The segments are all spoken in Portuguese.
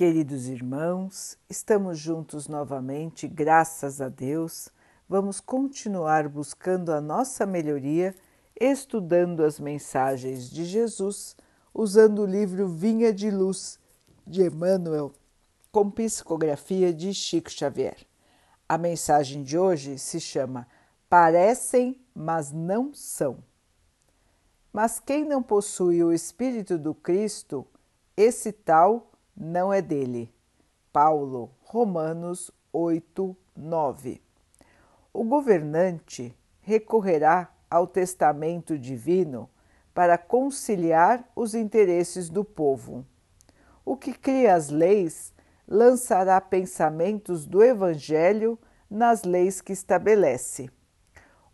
Queridos irmãos, estamos juntos novamente, graças a Deus. Vamos continuar buscando a nossa melhoria, estudando as mensagens de Jesus, usando o livro Vinha de Luz de Emmanuel, com psicografia de Chico Xavier. A mensagem de hoje se chama Parecem, mas não são. Mas quem não possui o Espírito do Cristo, esse tal não é dele. Paulo, Romanos 8, 9. O governante recorrerá ao testamento divino para conciliar os interesses do povo. O que cria as leis lançará pensamentos do Evangelho nas leis que estabelece.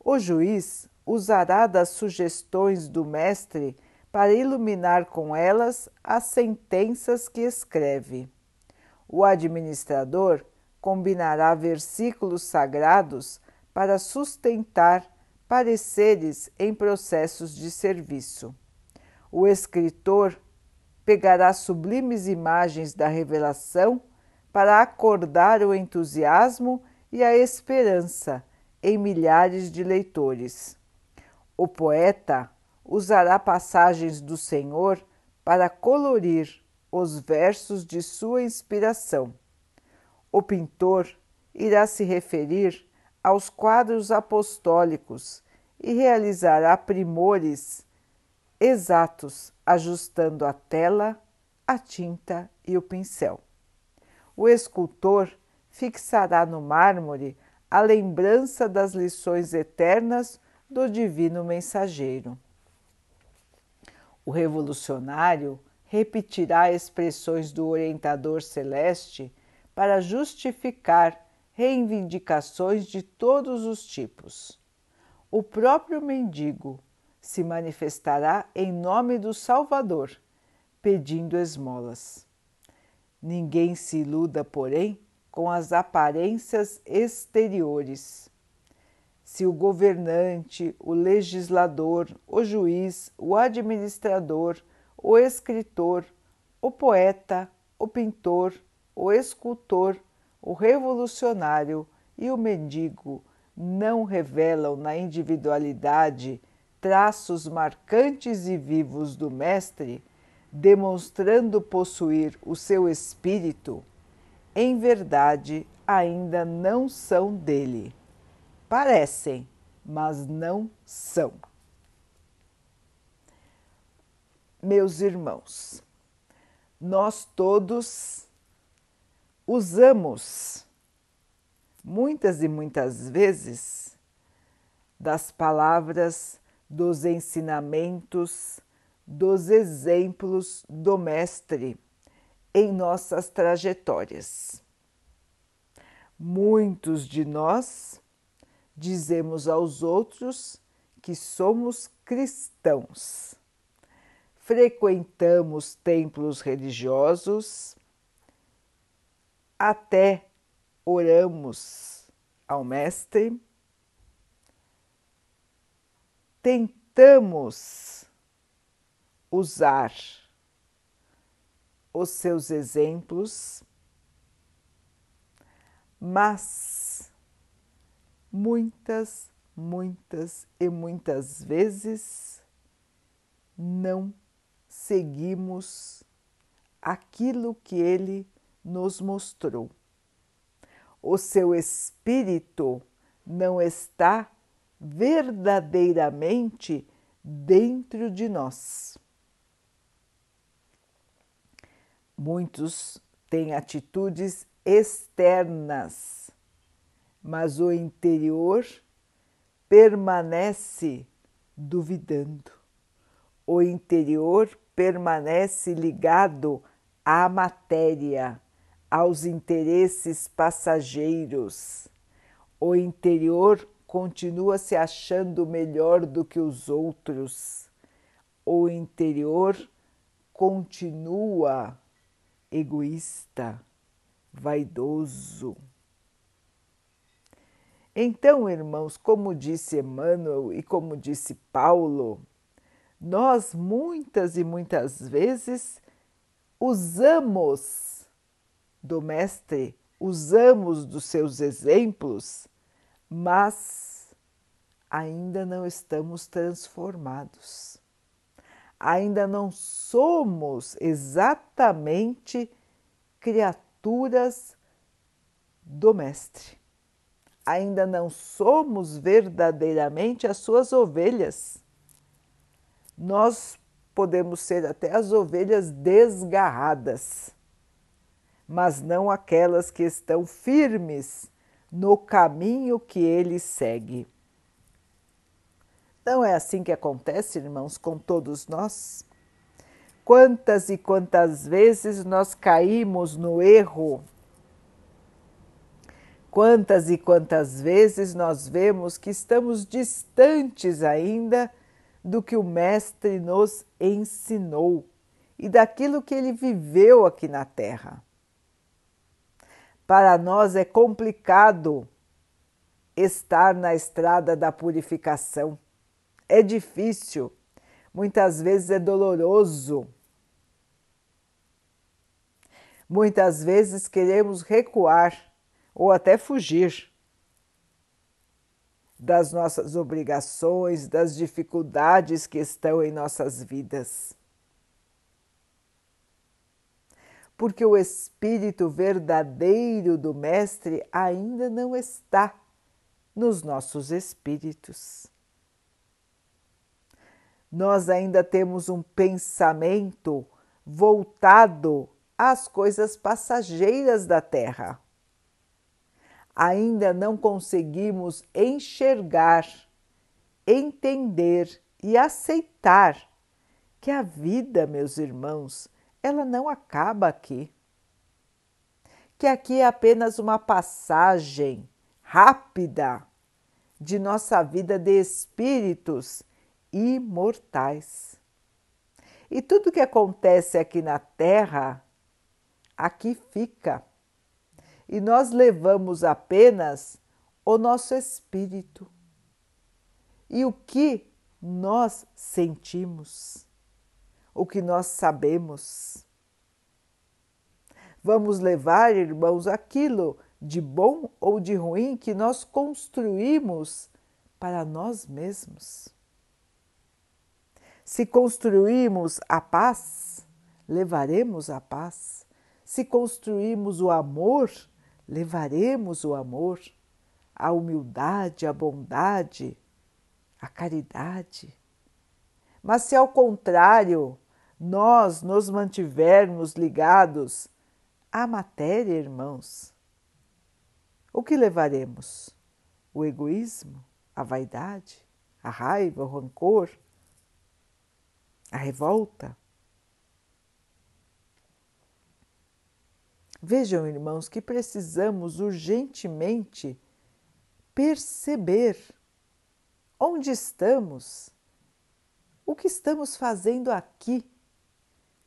O juiz usará das sugestões do Mestre para iluminar com elas as sentenças que escreve. O administrador combinará versículos sagrados para sustentar pareceres em processos de serviço. O escritor pegará sublimes imagens da revelação para acordar o entusiasmo e a esperança em milhares de leitores. O poeta usará passagens do Senhor para colorir os versos de sua inspiração. O pintor irá se referir aos quadros apostólicos e realizará primores exatos, ajustando a tela, a tinta e o pincel. O escultor fixará no mármore a lembrança das lições eternas do Divino Mensageiro. O revolucionário repetirá expressões do orientador celeste para justificar reivindicações de todos os tipos. O próprio mendigo se manifestará em nome do Salvador, pedindo esmolas. Ninguém se iluda, porém, com as aparências exteriores se o governante, o legislador, o juiz, o administrador, o escritor, o poeta, o pintor, o escultor, o revolucionário e o mendigo não revelam na individualidade traços marcantes e vivos do Mestre, demonstrando possuir o seu espírito, em verdade ainda não são dele parecem, mas não são. Meus irmãos, nós todos usamos muitas e muitas vezes das palavras, dos ensinamentos, dos exemplos do Mestre em nossas trajetórias. Muitos de nós dizemos aos outros que somos cristãos. Frequentamos templos religiosos, até oramos ao Mestre, tentamos usar os seus exemplos, mas muitas, muitas e muitas vezes não seguimos aquilo que ele nos mostrou. O seu espírito não está verdadeiramente dentro de nós. Muitos têm atitudes externas mas o interior permanece duvidando. O interior permanece ligado à matéria, aos interesses passageiros. O interior continua se achando melhor do que os outros. O interior continua egoísta, vaidoso. Então, irmãos, como disse Emmanuel e como disse Paulo, nós muitas e muitas vezes usamos do Mestre, usamos dos seus exemplos, mas ainda não estamos transformados. Ainda não somos exatamente criaturas do Mestre. Ainda não somos verdadeiramente as suas ovelhas. Nós podemos ser até as ovelhas desgarradas, mas não aquelas que estão firmes no caminho que ele segue. Não é assim que acontece, irmãos, com todos nós? Quantas e quantas vezes nós caímos no erro? Quantas e quantas vezes nós vemos que estamos distantes ainda do que o Mestre nos ensinou e daquilo que ele viveu aqui na Terra. Para nós é complicado estar na estrada da purificação. É difícil, muitas vezes é doloroso. Muitas vezes queremos recuar ou até fugir das nossas obrigações, das dificuldades que estão em nossas vidas. Porque o Espírito verdadeiro do Mestre ainda não está nos nossos espíritos. Nós ainda temos um pensamento voltado às coisas passageiras da terra ainda não conseguimos enxergar, entender e aceitar que a vida, meus irmãos, ela não acaba aqui. Que aqui é apenas uma passagem rápida de nossa vida de espíritos imortais. E tudo que acontece aqui na Terra, aqui fica e nós levamos apenas o nosso espírito e o que nós sentimos, o que nós sabemos. Vamos levar, irmãos, aquilo de bom ou de ruim que nós construímos para nós mesmos. Se construímos a paz, levaremos a paz. Se construímos o amor, levaremos o amor, a humildade, a bondade, a caridade. Mas se ao contrário nós nos mantivermos ligados à matéria, irmãos, o que levaremos? O egoísmo, a vaidade, a raiva, o rancor, a revolta? Vejam, irmãos, que precisamos urgentemente perceber onde estamos, o que estamos fazendo aqui.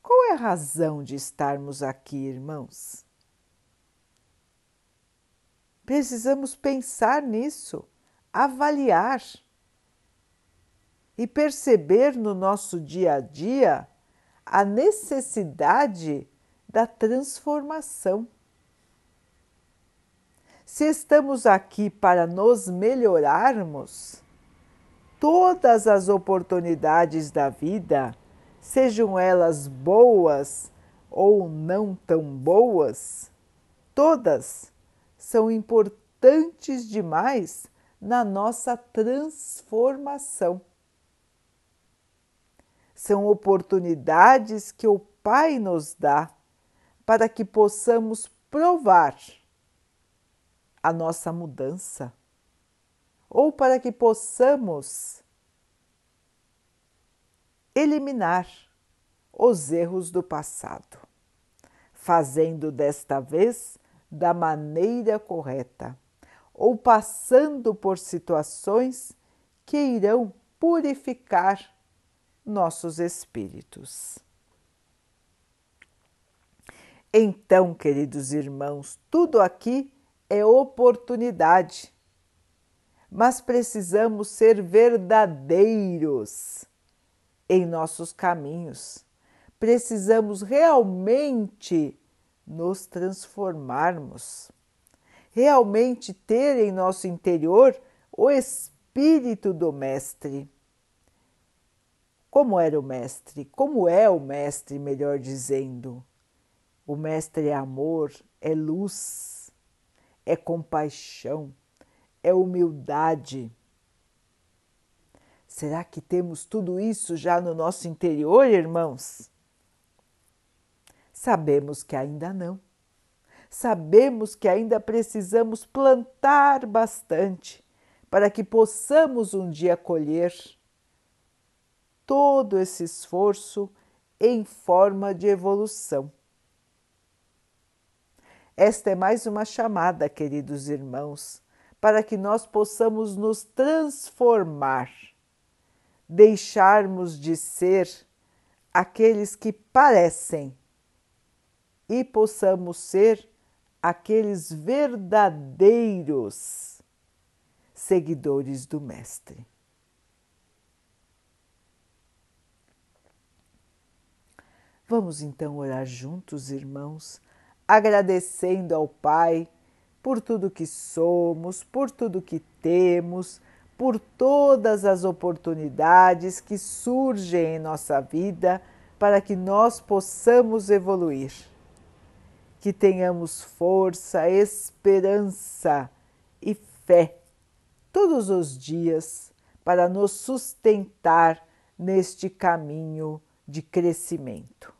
Qual é a razão de estarmos aqui, irmãos? Precisamos pensar nisso, avaliar e perceber no nosso dia a dia a necessidade da transformação. Se estamos aqui para nos melhorarmos, todas as oportunidades da vida, sejam elas boas ou não tão boas, todas são importantes demais na nossa transformação. São oportunidades que o Pai nos dá para que possamos provar a nossa mudança ou para que possamos eliminar os erros do passado, fazendo desta vez da maneira correta ou passando por situações que irão purificar nossos espíritos. Então, queridos irmãos, tudo aqui é oportunidade, mas precisamos ser verdadeiros em nossos caminhos. Precisamos realmente nos transformarmos, realmente ter em nosso interior o espírito do Mestre. Como era o Mestre? Como é o Mestre, melhor dizendo? O Mestre é amor, é luz, é compaixão, é humildade. Será que temos tudo isso já no nosso interior, irmãos? Sabemos que ainda não. Sabemos que ainda precisamos plantar bastante para que possamos um dia colher todo esse esforço em forma de evolução. Esta é mais uma chamada, queridos irmãos, para que nós possamos nos transformar, deixarmos de ser aqueles que parecem e possamos ser aqueles verdadeiros seguidores do Mestre. Vamos então orar juntos, irmãos, agradecendo ao Pai por tudo que somos, por tudo que temos, por todas as oportunidades que surgem em nossa vida para que nós possamos evoluir que tenhamos força, esperança e fé todos os dias para nos sustentar neste caminho de crescimento.